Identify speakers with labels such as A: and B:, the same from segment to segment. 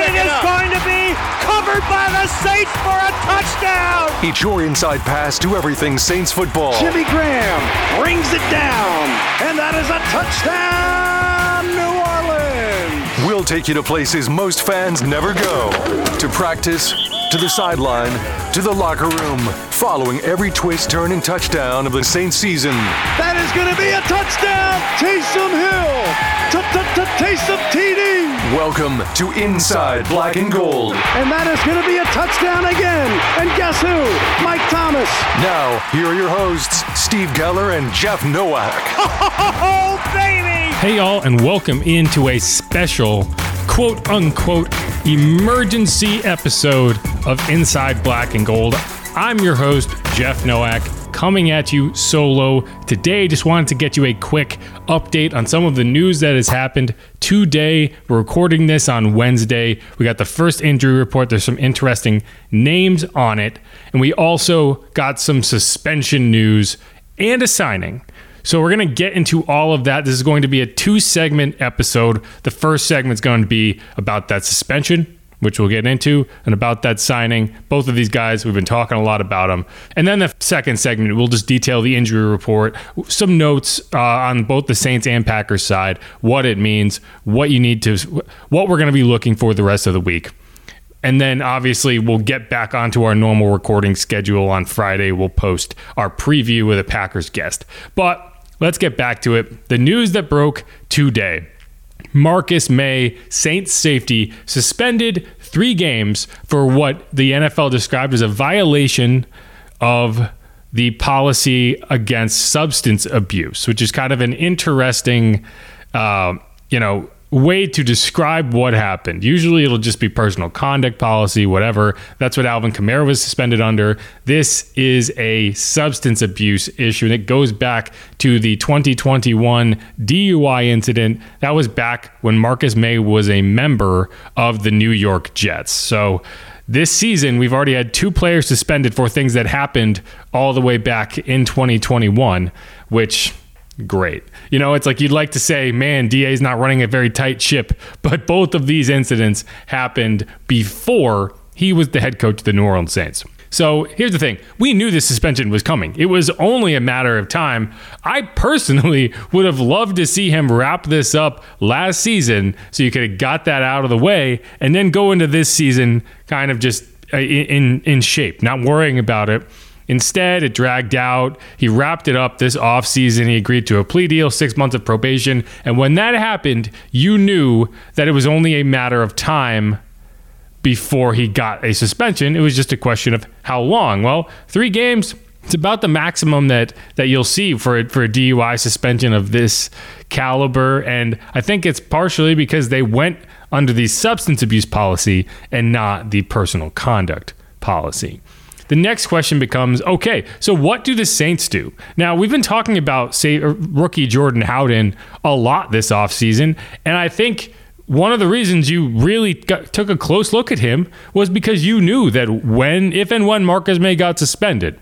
A: it is going to be covered by the Saints for a touchdown.
B: It's your inside pass to everything Saints football.
A: Jimmy Graham brings it down, and that is a touchdown, New Orleans.
B: We'll take you to places most fans never go to practice, to the sideline, to the locker room, following every twist, turn, and touchdown of the Saints season.
A: That is going to be a touchdown, Taysom Hill, Taysom TD.
B: Welcome to Inside Black and Gold.
A: And that is going to be a touchdown again. And guess who? Mike Thomas.
B: Now, here are your hosts, Steve Geller and Jeff Nowak.
A: Oh, baby!
C: Hey, y'all, and welcome into a special quote unquote emergency episode of Inside Black and Gold. I'm your host, Jeff Nowak, coming at you solo. Today, just wanted to get you a quick update on some of the news that has happened today. We're recording this on Wednesday. We got the first injury report. There's some interesting names on it. And we also got some suspension news and a signing. So we're going to get into all of that. This is going to be a two segment episode. The first segment is going to be about that suspension, which we'll get into, and about that signing. Both of these guys, we've been talking a lot about them. And then the second segment, we'll just detail the injury report, some notes uh, on both the Saints and Packers side, what it means, what you need to, what we're going to be looking for the rest of the week. And then obviously we'll get back onto our normal recording schedule on Friday. We'll post our preview with a Packers guest. But let's get back to it. The news that broke today. Marcus Maye, Saints safety, suspended three games for what the NFL described as a violation of the policy against substance abuse, which is kind of an interesting, uh, you know, way to describe what happened. Usually it'll just be personal conduct policy, whatever. That's what Alvin Kamara was suspended under. This is a substance abuse issue, and it goes back to the 2021 DUI incident. That was back when Marcus Maye was a member of the New York Jets. So this season, we've already had two players suspended for things that happened all the way back in 2021, which great. You know, it's like you'd like to say, man, DA is not running a very tight ship, but both of these incidents happened before he was the head coach of the New Orleans Saints. So here's the thing we knew this suspension was coming. It was only a matter of time. I personally would have loved to see him wrap this up last season so you could have got that out of the way and then go into this season kind of just uh, in, in shape, not worrying about it. Instead, it dragged out. He wrapped it up this offseason. He agreed to a plea deal, six months of probation. And when that happened, you knew that it was only a matter of time before he got a suspension. It was just a question of how long. Well, three games. It's about the maximum that that you'll see for for a DUI suspension of this caliber, and I think it's partially because they went under the substance abuse policy and not the personal conduct policy. The next question becomes okay, so what do the Saints do? Now, we've been talking about, say, rookie Jordan Howden a lot this offseason, and I think one of the reasons you really got, took a close look at him was because you knew that when, if and when Marcus Maye got suspended,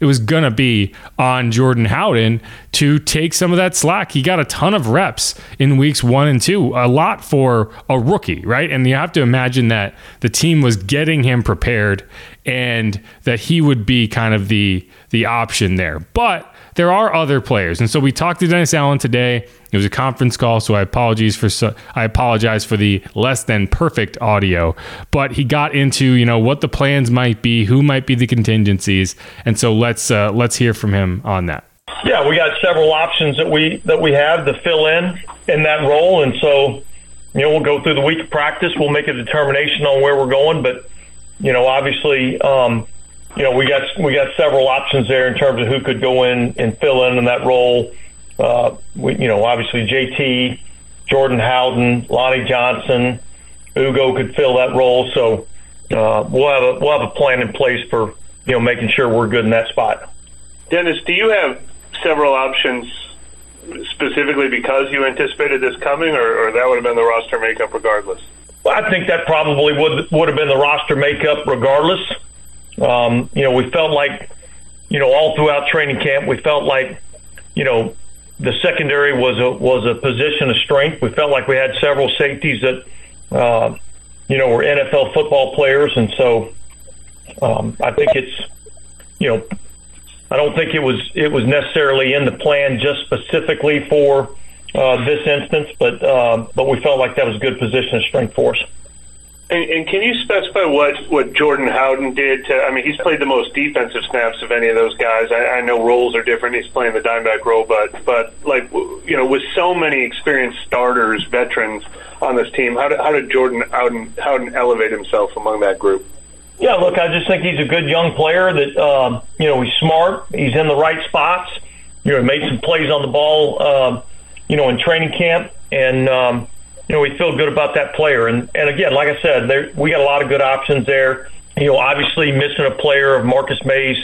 C: it was to be on Jordan Howden to take some of that slack. He got a ton of reps in weeks one and two, a lot for a rookie, right? And you have to imagine that the team was getting him prepared and that he would be kind of the the option there. But there are other players. And so we talked to Dennis Allen today. It was a conference call, so I apologize for I apologize for the less than perfect audio. But he got into you know what the plans might be, who might be the contingencies, and so let's uh, let's hear from him on that.
D: Yeah, we got several options that we that we have to fill in in that role, and so you know we'll go through the week of practice. We'll make a determination on where we're going, but you know obviously um, you know we got we got several options there in terms of who could go in and fill in in that role. Uh, we, you know obviously JT, Jordan Howden, Lonnie Johnson, Ugo could fill that role. So uh, we'll have a we'll have a plan in place for you know making sure we're good in that spot.
E: Dennis, do you have several options specifically because you anticipated this coming, or, or that would have been the roster makeup regardless?
D: Well, I think that probably would would have been the roster makeup regardless. Um, you know, we felt like, you know, all throughout training camp, we felt like, you know, the secondary was a was a position of strength. We felt like we had several safeties that, uh, you know, were NFL football players, and so um, I think it's, you know, I don't think it was it was necessarily in the plan just specifically for uh, this instance, but uh, but we felt like that was a good position of strength for us.
E: And, and, can you specify what, what Jordan Howden did to? I mean, he's played the most defensive snaps of any of those guys. I, I know roles are different. He's playing the dime back role, but but like you know, with so many experienced starters, veterans on this team, how did, how did Jordan Howden, Howden elevate himself among that group?
D: Yeah, look, I just think he's a good young player. That um, you know, he's smart. He's in the right spots. You know, made some plays on the ball. Uh, you know, in training camp, and um, you know, we feel good about that player. And and again, like I said, there, we got a lot of good options there. You know, obviously missing a player of Marcus Maye's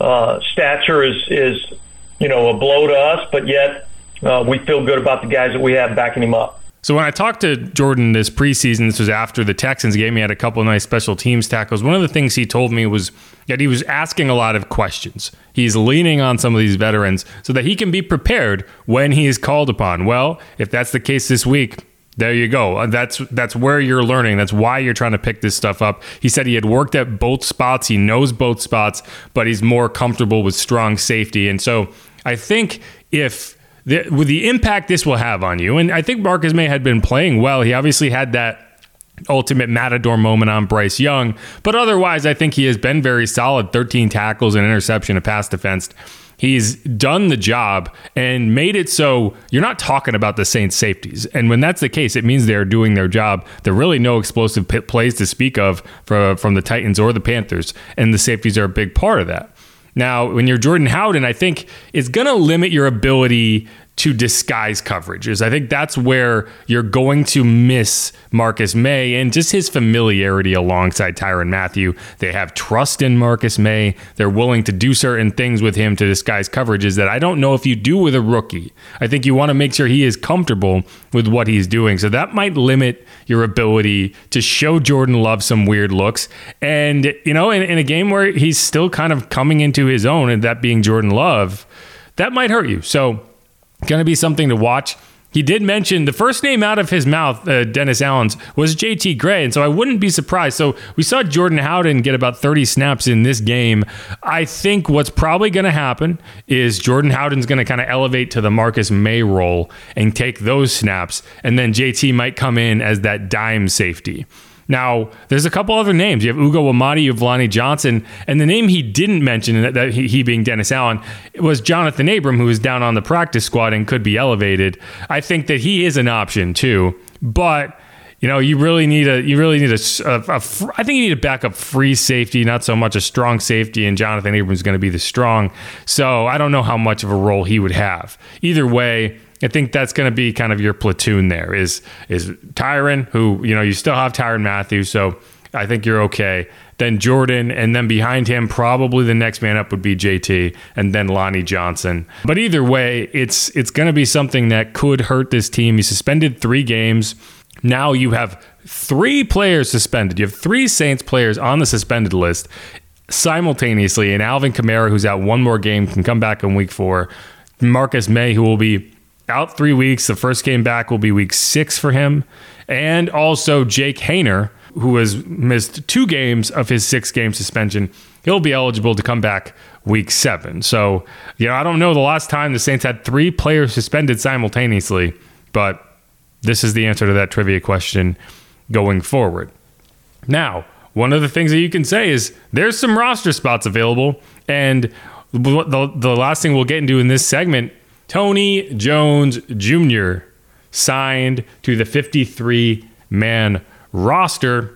D: uh, stature is is you know a blow to us, but yet uh, we feel good about the guys that we have backing him up.
C: So when I talked to Jordan this preseason, this was after the Texans game, he had a couple of nice special teams tackles. One of the things he told me was that he was asking a lot of questions. He's leaning on some of these veterans so that he can be prepared when he is called upon. Well, if that's the case this week, there you go. Uh, that's that's where you're learning. That's why you're trying to pick this stuff up. He said he had worked at both spots. He knows both spots, but he's more comfortable with strong safety. And so I think if the, with the impact this will have on you. And I think Marcus Maye had been playing well. He obviously had that ultimate matador moment on Bryce Young, but otherwise, I think he has been very solid 13 tackles, and interception, a pass defense. He's done the job and made it so you're not talking about the Saints safeties. And when that's the case, it means they're doing their job. There are really no explosive plays to speak of for, from the Titans or the Panthers, and the safeties are a big part of that. Now, when you're Jordan Howden, I think it's going to limit your ability to disguise coverages. I think that's where you're going to miss Marcus Maye and just his familiarity alongside Tyrann Mathieu. They have trust in Marcus Maye. They're willing to do certain things with him to disguise coverages that I don't know if you do with a rookie. I think you want to make sure he is comfortable with what he's doing. So that might limit your ability to show Jordan Love some weird looks. And, you know, in, in a game where he's still kind of coming into his own, and that being Jordan Love, that might hurt you. So, Going to be something to watch. He did mention the first name out of his mouth, uh, Dennis Allen's, was JT Gray. And so I wouldn't be surprised. So we saw Jordan Howden get about 30 snaps in this game. I think what's probably going to happen is Jordan Howden's going to kind of elevate to the Marcus Maye role and take those snaps. And then JT might come in as that dime safety. Now, there's a couple other names. You have Ugo Amadi, you have Lonnie Johnson, and the name he didn't mention, that he, he being Dennis Allen, was Jonathan Abram, who is down on the practice squad and could be elevated. I think that he is an option too, but you know, you really need a, you really need a, I think you need a backup free safety, not so much a strong safety. And Jonathan Abrams is going to be the strong. So I don't know how much of a role he would have. Either way, I think that's going to be kind of your platoon there is is Tyrann, who you know you still have Tyrann Mathieu, so I think you're okay. Then Jordan, and then behind him, probably the next man up would be JT, and then Lonnie Johnson. But either way, it's it's going to be something that could hurt this team. He suspended three games. Now you have three players suspended. You have three Saints players on the suspended list simultaneously, and Alvin Kamara, who's out one more game, can come back in week four. Marcus Maye, who will be out three weeks. The first game back will be week six for him. And also Jake Haener, who has missed two games of his six game suspension. He'll be eligible to come back week seven. So, you know, I don't know the last time the Saints had three players suspended simultaneously, but this is the answer to that trivia question going forward. Now, one of the things that you can say is there's some roster spots available. And the, the last thing we'll get into in this segment Tony Jones Jr. signed to the 53 man roster.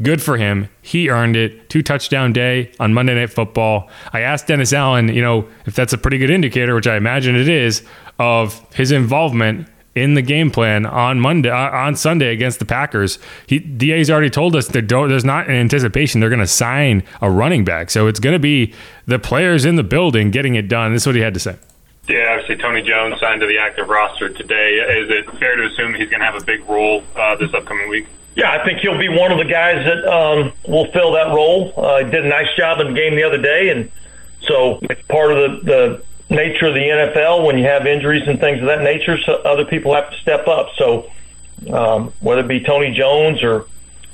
C: Good for him. He earned it. Two touchdown day on Monday Night Football. I asked Dennis Allen, you know, if that's a pretty good indicator, which I imagine it is, of his involvement in the game plan on Monday uh, on Sunday against the Packers. He DA's already told us that there's not an anticipation they're going to sign a running back. So it's going to be the players in the building getting it done. This is what he had to say.
F: Yeah, obviously Tony Jones signed to the active roster today. Is it fair to assume he's going to have a big role uh, this upcoming week?
D: Yeah, I think he'll be one of the guys that um, will fill that role. Uh, did a nice job in the game the other day, and so it's part of the, the nature of the NFL when you have injuries and things of that nature. So other people have to step up. So um, whether it be Tony Jones or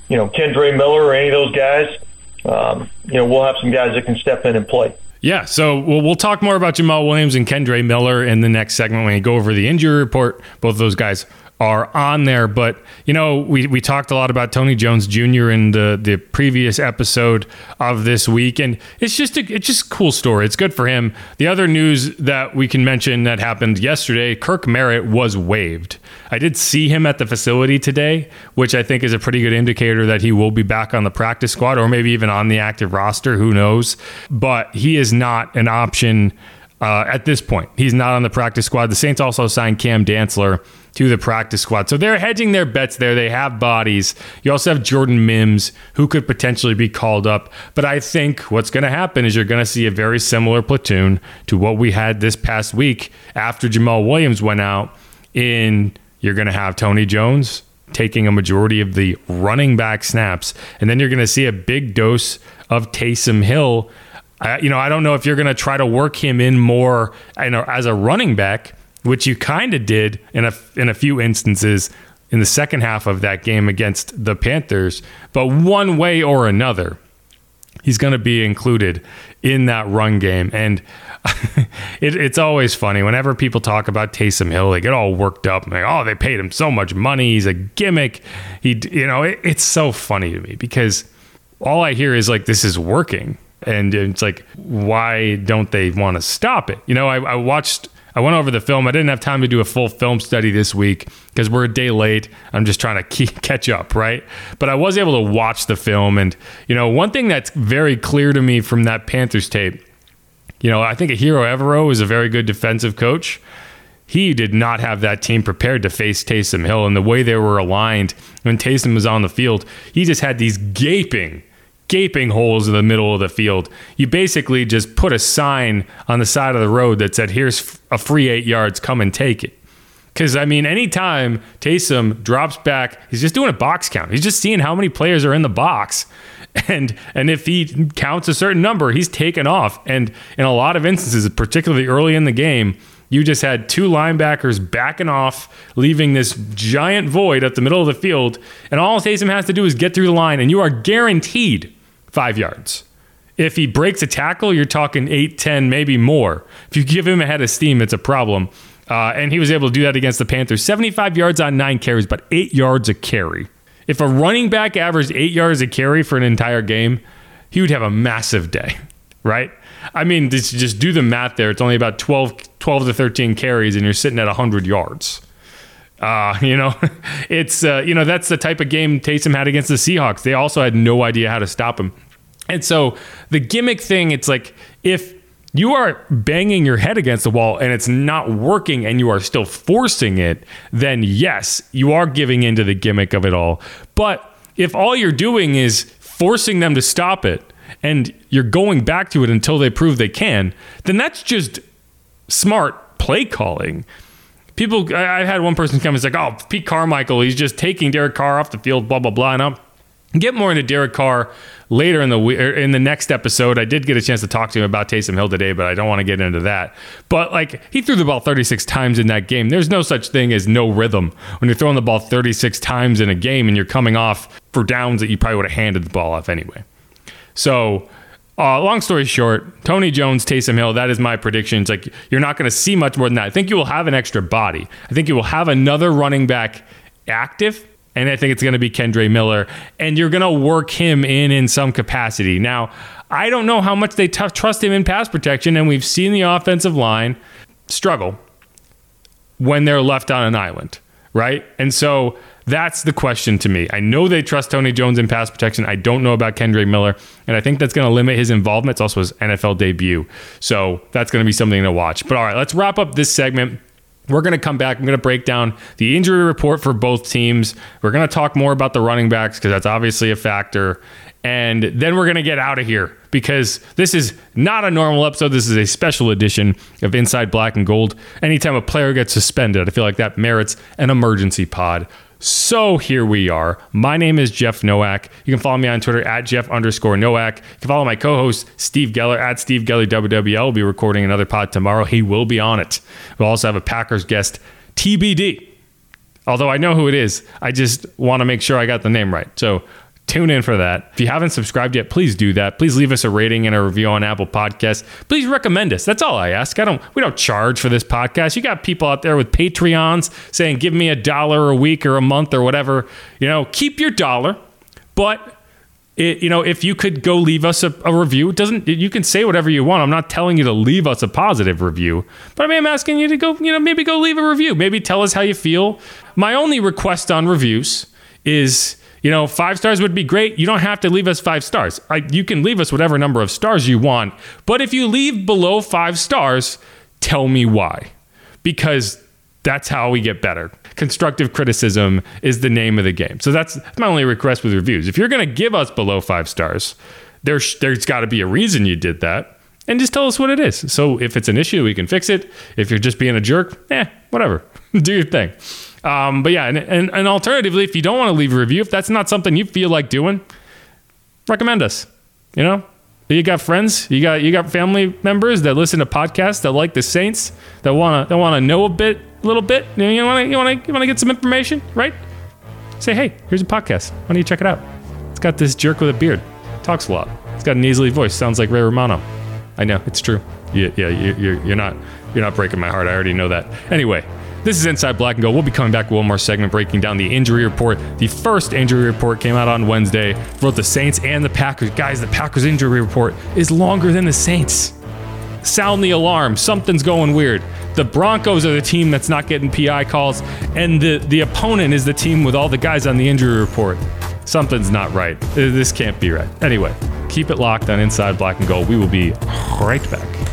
D: you know Kendre Miller or any of those guys, um, you know we'll have some guys that can step in and play.
C: Yeah, so we'll, we'll talk more about Jamaal Williams and Kendre Miller in the next segment when we go over the injury report. Both of those guys are on there. But you know, we, we talked a lot about Tony Jones Jr. in the the previous episode of this week, and it's just a it's just a cool story. It's good for him. The other news that we can mention that happened yesterday: Kirk Merritt was waived. I did see him at the facility today, which I think is a pretty good indicator that he will be back on the practice squad or maybe even on the active roster. Who knows? But he is not an option. Uh, at this point, he's not on the practice squad. The Saints also signed Cam Dantzler to the practice squad. So they're hedging their bets there. They have bodies. You also have Jordan Mims, who could potentially be called up. But I think what's going to happen is you're going to see a very similar platoon to what we had this past week after Jamaal Williams went out. In you're going to have Tony Jones taking a majority of the running back snaps, and then you're going to see a big dose of Taysom Hill. I, you know, I don't know if you're going to try to work him in more as a running back which you kind of did in a in a few instances in the second half of that game against the Panthers. But one way or another, he's going to be included in that run game. And it, it's always funny whenever people talk about Taysom Hill, they get all worked up. Like, oh, they paid him so much money. He's a gimmick. He, you know, it, it's so funny to me because all I hear is like, this is working. And it's like, why don't they want to stop it? You know, I, I watched I went over the film. I didn't have time to do a full film study this week because we're a day late. I'm just trying to keep, catch up, right? But I was able to watch the film. And, you know, one thing that's very clear to me from that Panthers tape, you know, I think Ejiro Evero is a very good defensive coach. He did not have that team prepared to face Taysom Hill. And the way they were aligned when Taysom was on the field, he just had these gaping gaping holes in the middle of the field. You basically just put a sign on the side of the road that said, here's a free eight yards, come and take it. Because, I mean, anytime Taysom drops back, he's just doing a box count. He's just seeing how many players are in the box. And and if he counts a certain number, he's taken off. And in a lot of instances, particularly early in the game, you just had two linebackers backing off, leaving this giant void at the middle of the field. And all Taysom has to do is get through the line, and you are guaranteed five yards. If he breaks a tackle, you're talking eight, ten, maybe more. If you give him a head of steam, it's a problem. Uh, and he was able to do that against the Panthers. 75 yards on nine carries, but eight yards a carry. If a running back averaged eight yards a carry for an entire game, he would have a massive day, right? I mean, just, just do the math there. It's only about 12, 12 to 13 carries, and you're sitting at 100 yards. Uh, you know, it's uh, you know that's the type of game Taysom had against the Seahawks. They also had no idea how to stop him. And so the gimmick thing, it's like if you are banging your head against the wall and it's not working and you are still forcing it, then yes, you are giving into the gimmick of it all. But if all you're doing is forcing them to stop it and you're going back to it until they prove they can, then that's just smart play calling. People, I had one person come and say, "Oh, Pete Carmichael, he's just taking Derek Carr off the field, blah blah blah." And I'm get more into Derek Carr later in the er, in the next episode. I did get a chance to talk to him about Taysom Hill today, but I don't want to get into that. But like he threw the ball 36 times in that game. There's no such thing as no rhythm when you're throwing the ball 36 times in a game and you're coming off for downs that you probably would have handed the ball off anyway. So. Uh, long story short, Tony Jones, Taysom Hill, that is my prediction. It's like you're not going to see much more than that. I think you will have an extra body. I think you will have another running back active and I think it's going to be Kendre Miller, and you're going to work him in in some capacity. Now, I don't know how much they t- trust him in pass protection, and we've seen the offensive line struggle when they're left on an island, right? And so that's the question to me. I know they trust Tony Jones in pass protection. I don't know about Kendre Miller, and I think that's going to limit his involvement. It's also his NFL debut, so that's going to be something to watch. But all right, let's wrap up this segment. We're going to come back. I'm going to break down the injury report for both teams. We're going to talk more about the running backs because that's obviously a factor. And then we're going to get out of here because this is not a normal episode. This is a special edition of Inside Black and Gold. Anytime a player gets suspended, I feel like that merits an emergency pod. So here we are. My name is Jeff Nowak. You can follow me on Twitter at Jeff underscore Nowak. You can follow my co-host Steve Geller at Steve Geller WWL. We'll be recording another pod tomorrow. He will be on it. We'll also have a Packers guest TBD. Although I know who it is, I just want to make sure I got the name right. So Tune in for that. If you haven't subscribed yet, please do that. Please leave us a rating and a review on Apple Podcasts. Please recommend us. That's all I ask. I don't we don't charge for this podcast. You got people out there with Patreons saying give me a dollar a week or a month or whatever. You know, keep your dollar, but it, you know, if you could go leave us a, a review, it doesn't you can say whatever you want. I'm not telling you to leave us a positive review, but I mean, I'm asking you to go, you know, maybe go leave a review. Maybe tell us how you feel. My only request on reviews is you know, five stars would be great. You don't have to leave us five stars. I, you can leave us whatever number of stars you want. But if you leave below five stars, tell me why. Because that's how we get better. Constructive criticism is the name of the game. So that's my only request with reviews. If you're going to give us below five stars, there's, there's got to be a reason you did that. And just tell us what it is. So if it's an issue, we can fix it. If you're just being a jerk, eh, whatever. Do your thing. Um, but yeah, and, and, and alternatively, if you don't want to leave a review, if that's not something you feel like doing, recommend us. You know, you got friends, you got you got family members that listen to podcasts that like the Saints, that wanna that wanna know a bit, a little bit. You wanna you wanna you wanna get some information, right? Say, hey, here's a podcast. Why don't you check it out? It's got this jerk with a beard, talks a lot. It's got an easily voice, sounds like Ray Romano. I know it's true. Yeah, yeah, you're, you're not you're not breaking my heart. I already know that. Anyway, this is Inside Black and Gold. We'll be coming back with one more segment breaking down the injury report. The first injury report came out on Wednesday both the Saints and the Packers. Guys, the Packers injury report is longer than the Saints. Sound the alarm. Something's going weird. The Broncos are the team that's not getting PI calls, and the, the opponent is the team with all the guys on the injury report. Something's not right. Uh, this can't be right. Anyway, keep it locked on Inside Black and Gold. We will be right back.